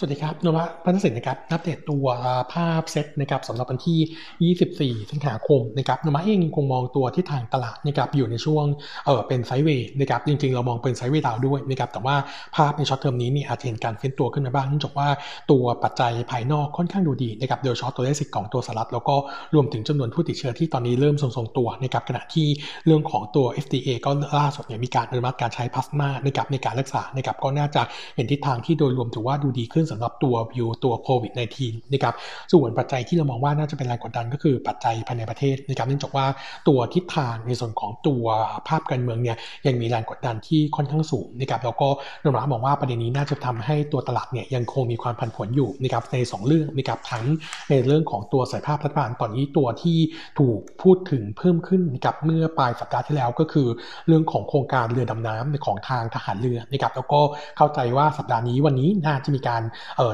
สวัสดีครับโนมูระพัฒนสินนะครับอัปเดตตัวภาพเซตนะครับสำหรับวันที่ 24 สิงหาคมนะครับโนมูระเองคงมองตัวที่ทางตลาดนะครับอยู่ในช่วงเออเป็น sideway นะครับจริงๆ เรามองเป็น sideway down ด้วยนะครับแต่ว่าภาพใน short term นี้นี่อาจจะเห็นการฟื้นตัวขึ้นมาบ้างเนื่องจากว่าตัวปัจจัยภายนอกค่อนข้างดูดีนะครับโดยเฉพาะตัวเลขเศรษฐกิจของตัวสหรัฐแล้วก็รวมถึงจำนวนผู้ติดเชื้อที่ตอนนี้เริ่มทรงๆตัวนะครับขณะที่เรื่องของตัว FDA ก็ล่าสุดเนี่ยมีการอนุมัติการใช้พลาสมานะครับในการรักษานะครับก็น่าจะเห็นทิศทางที่โดยรวมถือว่าดูดีขึ้นสำหรับตัววิวตัวโควิด -19 นะครับส่วนปัจจัยที่เรามองว่าน่าจะเป็นแรงกดดันก็คือปัจจัยภายในประเทศนะครับเนื่องจากว่าตัวทิศทางในส่วนของตัวภาพการเมืองเนี่ยยังมีแรงกดดันที่ค่อนข้างสูงนะครับแล้วก็นรามองว่าประเด็นนี้น่าจะทำให้ตัวตลาดเนี่ยยังคงมีความผันผวนอยู่นะครับใน 2 เรื่องนะครับทั้งในเรื่องของตัวสายภาพรัฐบาลตอนนี้ตัวที่ถูกพูดถึงเพิ่มขึ้นนะครับเมื่อปลายสัปดาห์ที่แล้วก็คือ เรื่องของโครงการเรือดำน้ำของทางทหารเรือนะครับแล้วก็เข้าใจว่าสัปดาห์นี้วันนี้น่าจะมีการ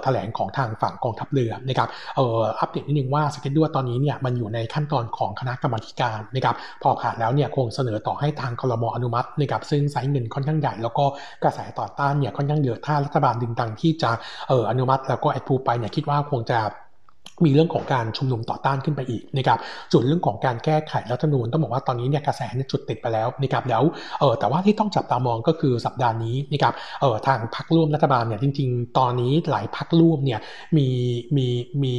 แถลงของทางฝั่งกองทัพเรือนะครับเอออัปเดตนิดนึงว่า schedule ตอนนี้เนี่ยมันอยู่ในขั้นตอนของคณะกรรมการนะครับพอผ่านแล้วเนี่ยคงเสนอต่อให้ทางคลมอนุมัตินะครับซึ่งไซส์เงินค่อนข้างใหญ่แล้วก็กระแสต่อต้านเนี่ยค่อนข้างเยอะถ้ารัฐบาลดึงดันที่จะเอออนุมัติแล้วก็แอดพูไปเนี่ยคิดว่าคงจะ มีเรื่องของการชุมนุมต่อต้านขึ้นไปอีกนะครับส่วนเรื่องของการแก้ไขรัฐธรรมนูญต้องบอกว่าตอนนี้เนี่ยกระแสเนี่ยจุดติดไปแล้วนะครับแล้วเออแต่ว่าที่ต้องจับตามองก็คือสัปดาห์นี้นะครับเออทางพรรคร่วมรัฐบาลเนี่ยจริง ๆ ตอนนี้หลายพรรคร่วมเนี่ยมีมีมี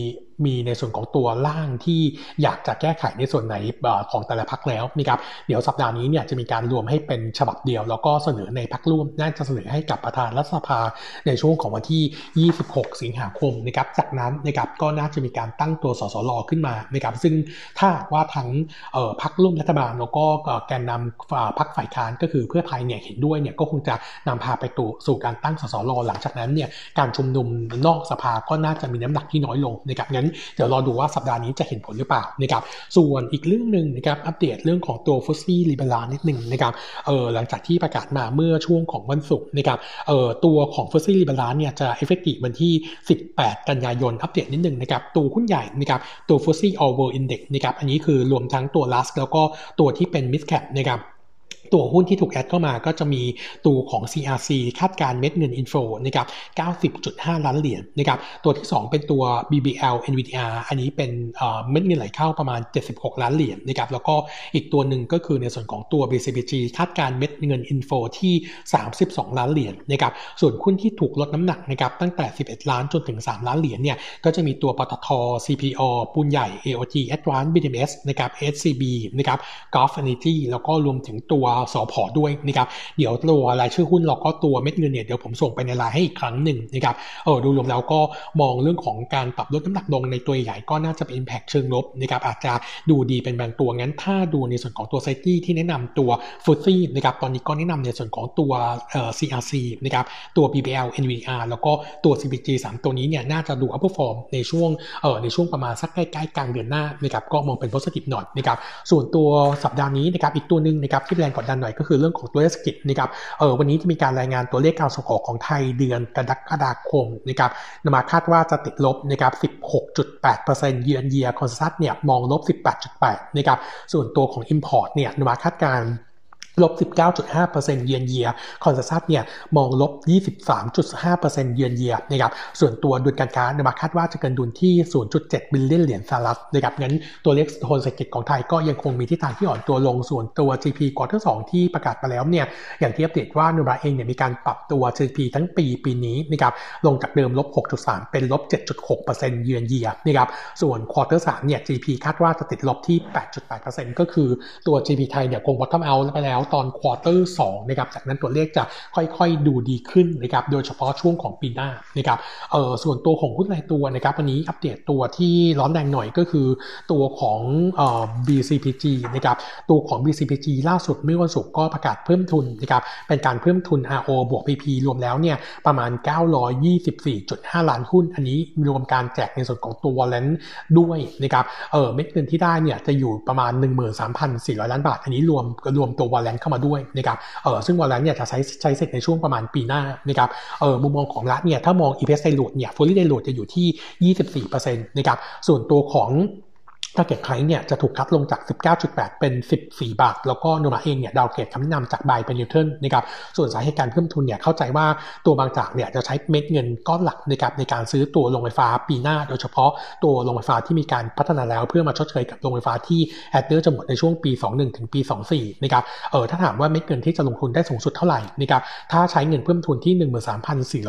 มีในส่วนของตัวร่างที่อยากจะแก้ไขในส่วนไหนของแต่ละพักแล้วนะครับเดี๋ยวสัปดาห์นี้เนี่ยจะมีการรวมให้เป็นฉบับเดียว แล้วก็เสนอในพักร่วมน่าจะเสนอให้กับประธานรัฐสภาในช่วงของวันที่ 26 สิงหาคมนะครับจากนั้นนะครับก็น่าจะมีการตั้งตัวสสรขึ้นมานะครับซึ่งถ้าว่าทั้งพรรคร่วมรัฐบาลแล้วก็แกนนำพรรคฝ่ายค้านก็คือเพื่อไทยเนี่ยเห็นด้วยเนี่ยก็คงจะนำพาไปตัวสู่การตั้งสสรหลังจากนั้นเนี่ยการชุมนุมนอกสภาก็น่าจะมีน้ำหนักที่น้อยลงนะครับงั้นเดี๋ยวรอดูว่าสัปดาห์นี้จะเห็นผลหรือเปล่านะครับส่วนอีกเรื่องหนึ่งนะครับอัปเดตเรื่องของตัว FTSE rebalance นิดหนึ่งนะครับเออหลังจากที่ประกาศมาเมื่อช่วงของวันศุกร์นะครับเออตัวของ FTSE rebalance เนี่ยจะ effective วันที่ 18 กันยายนอัปเดตนิดหนึ่งนะครับตัวหุ้นใหญ่นะครับตัว FTSE All-World Index นะครับอันนี้คือรวมทั้งตัว large แล้วก็ตัวที่เป็น mid cap นะครับ ตัวหุ้นที่ถูก add เข้ามาก็จะมีตัวของ CRC คาดการเม็ดเงิน inflow นะครับ90.5 ล้านเหรียญนะครับ ตัวที่ 2 เป็นตัว BBL NVDR อันนี้เป็นเม็ดเงินไหลเข้าประมาณ 76 ล้านเหรียญนะครับ แล้วก็อีกตัวหนึ่งก็คือในส่วนของตัว BCPG คาดการเม็ดเงิน inflowที่ 32 ล้านเหรียญนะครับ ส่วนหุ้นที่ถูกลดน้ำหนักนะครับตั้งแต่ 11 ล้านจนถึง 3 ล้านเหรียญเนี่ยก็จะมีตัวปตท CPO ปูนใหญ่ AOT Advanced BMS นะครับ SCB นะครับ Gulf Energy แล้วก็รวมถึงตัวสอพอด้วยนะครับเดี๋ยวตัวรายชื่อหุ้นเราก็ตัวเม็ดเงินเนี่ยเดี๋ยวผมส่งไปในไลน์ให้อีกครั้งหนึ่งนะครับเออดูรวมแล้วก็มองเรื่องของการปรับลดน้ำหนักลงในตัวใหญ่ก็น่าจะเป็นแพคเชิงลบนะครับอาจจะดูดีเป็นบางตัวงั้น ถ้าดูในส่วนของตัวไซตี้ที่แนะนำตัวFTSE นะครับตอนนี้ก็แนะนำในส่วนของตัวเอ่อ CRC นะครับตัว BBL NVDR แล้วก็ตัว BCPG 3 ตัวนี้เนี่ยน่าจะดู outperform ในช่วงเอ่อในช่วงประมาณสักใกล้ๆกลางเดือนหน้านะครับก็มองเป็น positive หน่อยนะครับส่วนตัวสัปดาห์นี้นะครับอีกตัวหนึ่งนะครับที่แรงกดดันหน่อยก็คือเรื่องของตัวเลขเศรษฐกิจนะครับเออวันนี้จะมีการรายงานตัวเลขการส่งออกของไทยเดือนกรกฎาคมนะครับโนมูระคาดว่าจะติดลบนะครับ 16.8% year on year consensus เนี่ยมองลบ 18.8นะครับส่วนตัวของ Import เนี่ยโนมูระคาดการณ์ ลบ 19.5% year on year consensus เนี่ยมองลบ 23.5%เยือนเยียนะครับ ส่วนตัวดุลการค้าโนมูระคาดว่าจะเกินดุลที่ 0.7 billion เหรียญสหรัฐนะครับ งั้นตัวเลขโทนเศรษฐกิจของไทยก็ยังคงมีทิศทางที่อ่อนตัวลง ส่วนตัว GP ควอเตอร์สที่ประกาศมาแล้วเนี่ย อย่างที่อัปเดตว่าโนมูระเองเนี่ยมีการปรับตัว GDP ทั้งปีปีนี้นะครับ ลงจากเดิมลบ 6.3 เป็นลบ 7.6%เยือนเยียนะครับ ส่วน quarter สองเนี่ย GDP คาดว่าจะติดลบที่ 8.8%ก็คือตัว GP ไทยเนี่ยคง bottom out ไปแล้วตอน quarter สองนะครับจากนั้นตัวเลขจะค่อยๆดูดีขึ้นนะครับโดยเฉพาะช่วงของปีหน้านะครับเออส่วนตัวของหุ้นรายตัวนะครับวันนี้อัปเดตตัวที่ร้อนแรงหน่อยก็คือตัวของเอ่อ BCPG นะครับตัวของ BCPG ล่าสุดเมื่อวันศุกร์ก็ประกาศเพิ่มทุนนะครับเป็นการเพิ่มทุน RO บวก PP รวมแล้วเนี่ยประมาณ 924.5 ล้านหุ้น อันนี้รวมการแจกในส่วนของตัว warrant ด้วยนะครับเออเม็ดเงินที่ได้เนี่ยจะอยู่ประมาณ 13,400 ล้านบาท อันนี้รวมรวมตัว warrant เข้ามาด้วยนะครับเออซึ่ง warrant เนี่ยจะใช้ใช้สิทธิ์ในช่วงประมาณปีหน้านะครับเออมุมมองของเราเนี่ยถ้ามอง EPS dilute เนี่ย fully ไดโหลดจะอยู่ที่ 24%นะครับส่วนตัวของ target price เนี่ยจะถูก cut ลงจาก 19.8 เป็น 14 บาท แล้วก็โนมูระเองเนี่ย downgrade คำแนะนำจาก buy เป็น neutral นะครับส่วนสาเหตุการเพิ่มทุนเนี่ยเข้าใจว่าตัวบางจากเนี่ยจะใช้เม็ดเงินก้อนหลักนะครับในการซื้อตัวโรงไฟฟ้าปีหน้า โดยเฉพาะตัวโรงไฟฟ้าที่มีการพัฒนาแล้ว เพื่อมาชดเชยกับโรงไฟฟ้าที่แอดเดอร์จะหมดในช่วงปี 21 ถึงปี 24 นะครับเออถ้าถามว่าเม็ดเงินที่จะลงทุนได้สูงสุดเท่าไหร่นะครับถ้าใช้เงินเพิ่มทุนที่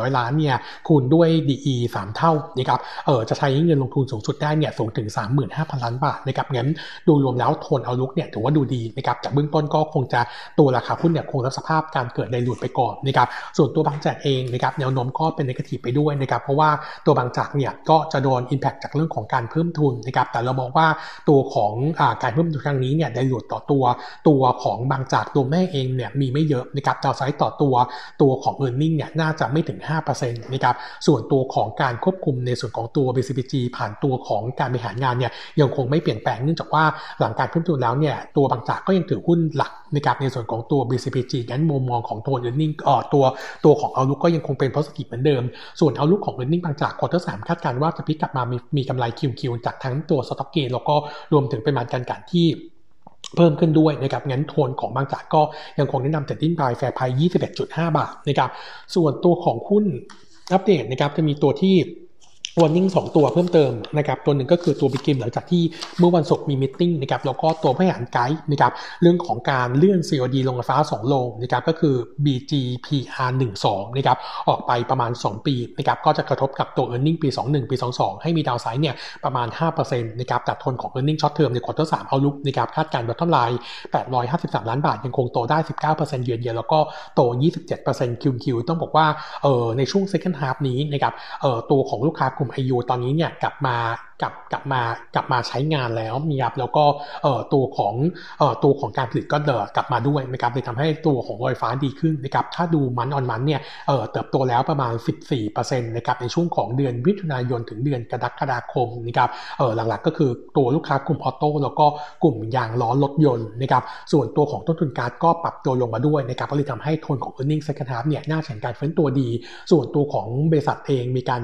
13,400 ล้านเนี่ยคูณด้วย DE 3 เท่านะครับเออจะใช้เงินลงทุนสูงสุดได้เนี่ยสูงถึง 35,000ล้านบาทนะครับงั้นดูรวมแล้วโทนเอาลุกเนี่ยถือว่าดูดีนะครับจากเบื้องต้นก็คงจะตัวราคาหุ้นเนี่ยคงรับสภาพการเกิดในหลุดไปก่อนนะครับส่วนตัวบางจากเองนะครับแนวโน้มก็เป็นนกาทีฟไปด้วยนะครับเพราะว่าตัวบางจากเนี่ยก็จะโดนอิมแพคจากเรื่องของการเพิ่มทุนนะครับแต่เรามองว่าตัวของอการเพิ่มทุนครั้งนี้เนี่ยได้หลุดต่อตัวตัวของบางจากตัวแม่เองเนี่ยมีไม่เยอะนะครับดาวไซต์ต่อตัวตัวของ e a r n i n g เนี่ยน่าจะไม่ถึง5%นะครับส่วนตัวของการควบคุมในส่วนของตัว BCPG ผ่านตัวของการบริหารงานเนี่ยยังคงไม่เปลี่ยนแปลงเนื่องจากว่าหลังการเพิ่มทุนแล้วเนี่ยตัวบางจากก็ยังถือหุ้นหลักนะครับในส่วนของตัว BCPG งั้นมุมมองของโทน e a r n i n g เอ่อตัวตัวของ outlook ก็ยังคงเป็น positive เหมือนเดิม ส่วน outlook ของ earning บางจาก quarter สามคาดการณ์ว่าจะพลิกกลับมามีมีกำไรคิวคิวจากทั้งตัว stock gain แล้วก็รวมถึงเป็น margin การกลั่นที่เพิ่มขึ้นด้วยนะครับงั้นโทนของบางจากก็ยังคงแนะนำ trading buy fair price 21.5 บาทนะครับส่วนตัวของหุ้นอัปเดตนะครับจะมีตัวที่ warning ตัวเพิ่มเติมนะครับตัวหนึ่งก็คือตัวบีกริมหลังจากที่เมื่อวันศุกร์มี meeting นะครับแล้วก็ตัวผู้บริหารไกด์นะครับเรื่องของการเลื่อน COD โรงไฟฟ้า 2โรงนะครับก็คือ BGPR 12นะครับออกไปประมาณ 2 ปีนะครับก็จะกระทบกับตัว earning ปี 21 ปี 22 ให้มี downside เนี่ยประมาณ5%นะครับแต่ทนของ e a r n i n g ช็อตเทอมในควอเตอร์3เอาลุกนะครับคาดการณ์ bottom line 853 ล้านบาทยังคงโตได้ 19%เยือนเยียแล้วก็โต 27%คิวคิวต้องบอกว่าเออในช่วง second half นี้นะครับเออตัวของลูกค้ากลุ่ม IU ตอนนี้เนี่ยกลับมากลับกลับมากลับมาใช้งานแล้วมีครับแล้วก็เอ่อตัวของเอ่อตัวของการผลิตก็เดินกลับมาด้วยนะครับเลยทำให้ตัวของไฟฟ้าดีขึ้นนะครับถ้าดูมันออนมันเนี่ยเอ่อเติบโตแล้วประมาณ 14%นะครับในช่วงของเดือนมิถุนายนถึงเดือนกรกฎาคมนะครับเอ่อหลักๆก็คือตัวลูกค้ากลุ่มออโต้แล้วก็กลุ่มยางล้อรถยนต์นะครับส่วนตัวของต้นทุนการก็ปรับตัวลงมาด้วยนะครับก็เลยทำให้โทนของ e a r n i n g second half เนี่ยน่าเห็นการเฟ้นตัวดี ส่วนตัวของบริษัทเองมีการ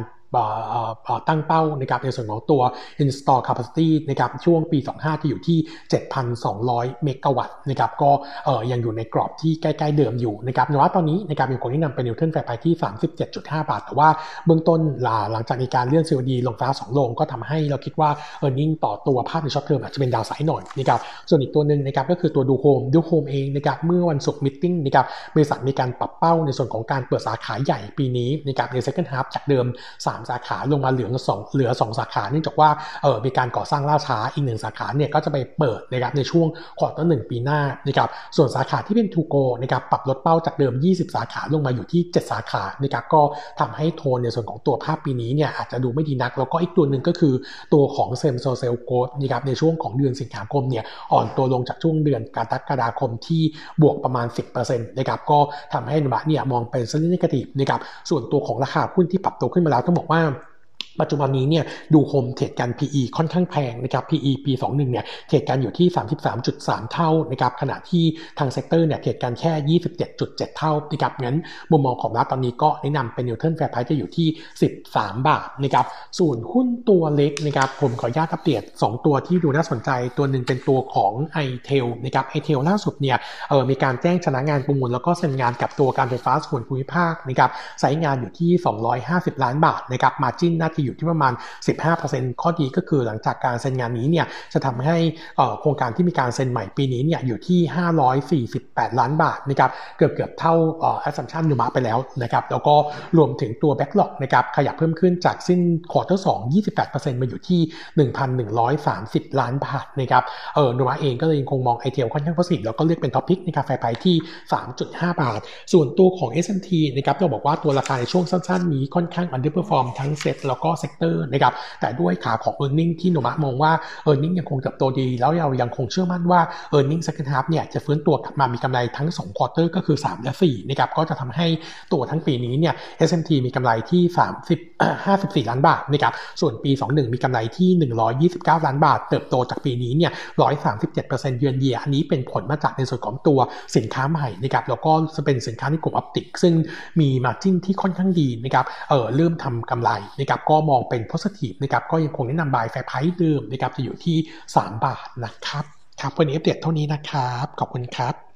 ตั้งเป้านะครับในส่วนของตัว install capacity นะครับช่วงปี 25ที่อยู่ที่ 7,200 เมกะวัตต์นะครับก็ยังอยู่ในกรอบที่ใกล้ๆเดิมอยู่นะครับแต่ว่าตอนนี้นะครับยังคงแนะนำเป็นนิวเทนแฟร์ไปที่ 37.5 บาท แต่ว่าเบื้องต้นหลังจากมีการเลื่อน COD ลงฟ้า 2 ลงก็ทำให้เราคิดว่า e a r n i n g ต่อตัวภาพใน short term อาจจะเป็น downside หน่อยนะครับส่วนอีกตัวหนึ่งนะครับก็คือตัวดูโฮมดูโฮมเองนะครับเมื่อวันศุกร์ meeting นะครับบริษัทมีการปรับเป้าในส่วนของการเปิดสาขาใหญ่ปีนี้นะครับใน second half จากเดิม 3สาขาลงมาเหลือสองเหลือ 2 สาขาเนื่องจากว่าเออมีการก่อสร้างล่าช้าอีกหนึ่งสาขาเนี่ยก็จะไปเปิดนะครับในช่วง quarter หนึ่งปีหน้านะครับส่วนสาขาที่เป็น ToGo นะครับปรับลดเป้าจากเดิม 20 สาขาลงมาอยู่ที่ 7 สาขานะครับก็ทำให้โทนในส่วนของตัวภาพปีนี้เนี่ยอาจจะดูไม่ดีนัก แล้วก็อีกตัวหนึ่งก็คือตัวของ same store sales growth นะครับในช่วงของเดือนสิงหาคมเนี่ยอ่อนตัวลงจากช่วงเดือนกรกฎาคมที่บวกประมาณ 10%นะครับก็ทำให้โนมูระเนี่ยมองเป็น slightly negative นะครับส่วนตัวของราคาหุ้นที่ปรับตัวขึ้นมาแล้วต้องบอกว่า Bam. ปัจจุบันนี้เนี่ย DOHOME เทรดกัน PE ค่อนข้างแพงนะครับ PE ปี 21 เนี่ยเทรดกันอยู่ที่ 33.3 เท่านะครับขณะที่ทาง sector เนี่ยเทรดกันแค่ 27.7 เท่านะครับงั้นมุมมองของเราตอนนี้ก็แนะนำเป็น neutral fair price จะอยู่ที่ 13 บาทนะครับส่วนหุ้นตัวเล็กนะครับผมขออนุญาตอัปเดต2 ตัวที่ดูน่าสนใจ ตัวหนึ่งเป็นตัวของ i t e l นะครับ i t e l ล่าสุดเนี่ยเออมีการแจ้งชนะงานประมูลแล้วก็เซ็นงานกับตัวการไฟฟ้าส่วนภูมิภาคนะครับใช้งานอยู่ที่ 250 ล้านบาทนะครับ margin น่าจะอยู่ที่ประมาณ 15%ข้อดีก็คือหลังจากการเซ็นงานนี้เนี่ยจะทำให้โครงการที่มีการเซ็นใหม่ปีนี้เนี่ยอยู่ที่ 548 ล้านบาทนะครับเกือบเกือบเท่าแอสซัมชันนูมาไปแล้วนะครับแล้วก็รวมถึงตัว backlog นะครับขยับเพิ่มขึ้นจากสิ้น quarter สอง28%มาอยู่ที่ 1,130 ล้านบาทนะครับเออโนมูระเองก็เลยคงมอง ITEL ค่อนข้าง positive แล้วก็เลือกเป็น top pick ในราคา fair price ที่ 3.5 บาท ส่วนตัวของ S&T นะครับเราบอกว่าตัวราคาในช่วงสั้นๆ นี้ค่อนข้าง underperform ทั้งเซ็ตแล้วก็ sector นะครับแต่ด้วยขาของ e a r n i n g ที่โนมะมองว่า e a r n i n g ยังคงเติบโตดี แล้วเรายังคงเชื่อมั่นว่า e a r n i n g second half เนี่ยจะฟื้นตัวกลับมามีกำไรทั้ง2ควอเตอร์ก็คือ 3 และ4นะครับก็จะทำให้ตัวทั้งปีนี้เนี่ย SMT มีกำไรที่ 30 54 ล้านบาทนะครับส่วนปี 21 มีกำไรที่ 129 ล้านบาท เติบโตจากปีนี้เนี่ย 137%เยือนเยียอันนี้เป็นผลมาจากในส่วนของตัวสินค้าใหม่นะครับแล้วก็จะเป็นสินค้าในกลุ่มออปติกซึ่งมีมาจิ้นที่ค่อนข้างดีนะครับเออเริ่มทำกำไรนะครับก็มองเป็น positive นะครับก็ยังคงแนะนำ buy fair price เดิมนะครับจะอยู่ที่ 3 บาทนะครับครับวันนี้อัปเดตเท่านี้นะครับ ขอบคุณครับ